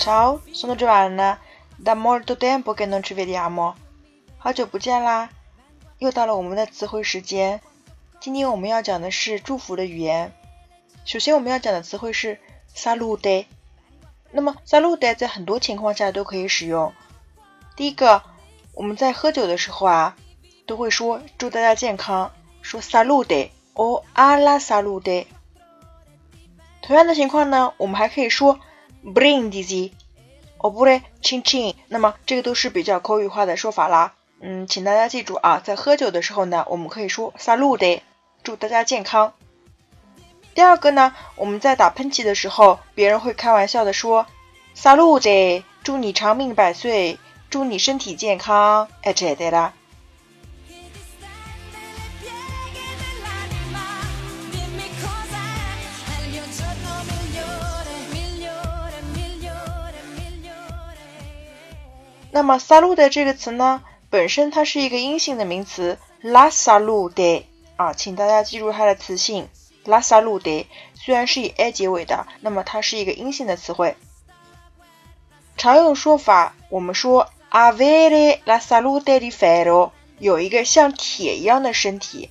Ciao, sono Giovanna. Da molto tempo che non ci vediamo. 好久不见啦！又到了我们的词汇时间。今天我们要讲的是祝福的语言。首先我们要讲的词汇是 salute。那么 salute 在很多情况下都可以使用。第一个，我们在喝酒的时候啊，都会说祝大家健康，说 salute or alla salute。同样的情况呢，我们还可以说 brindisi 哦不嘞，亲亲。那么这个都是比较口语化的说法啦。嗯，请大家记住啊，在喝酒的时候呢，我们可以说 salute，祝大家健康。第二个呢，我们在打喷嚏的时候，别人会开玩笑的说 salute，祝你长命百岁，祝你身体健康，etc. 那么 salute 这个词呢，本身它是一个阴性的名词，la salute 啊，请大家记住它的词性，la salute 虽然是以 a 结尾的，那么它是一个阴性的词汇。常用说法，我们说 avere la salute di ferro，有一个像铁一样的身体，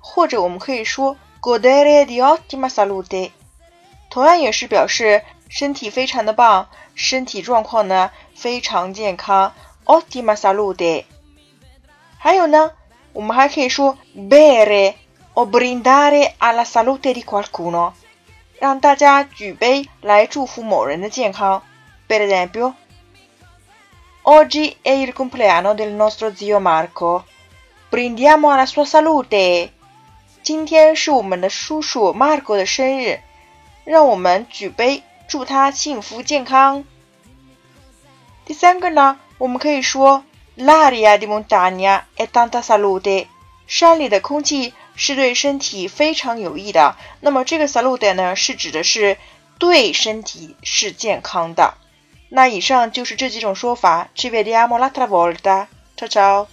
或者我们可以说 godere di ottima salute，同样也是表示身体非常的棒，身体状况呢。非常健康，ottima salute。还有呢，我们还可以说 bere o brindare alla salute di qualcuno，让大家举杯来祝福某人的健康。Per esempio, oggi è il compleanno del nostro zio Marco. Brindiamo alla sua salute。今天是我们的叔叔 Marco 的生日，让我们举杯 祝他幸福健康。第三个呢，我们可以说 l'aria di montagna è tanta salute，山里的空气是对身体非常有益的。那么这个 salute 呢，是指的是对身体是健康的。那以上就是这几种说法。Ci vediamo la t r a volta，ciao ciao.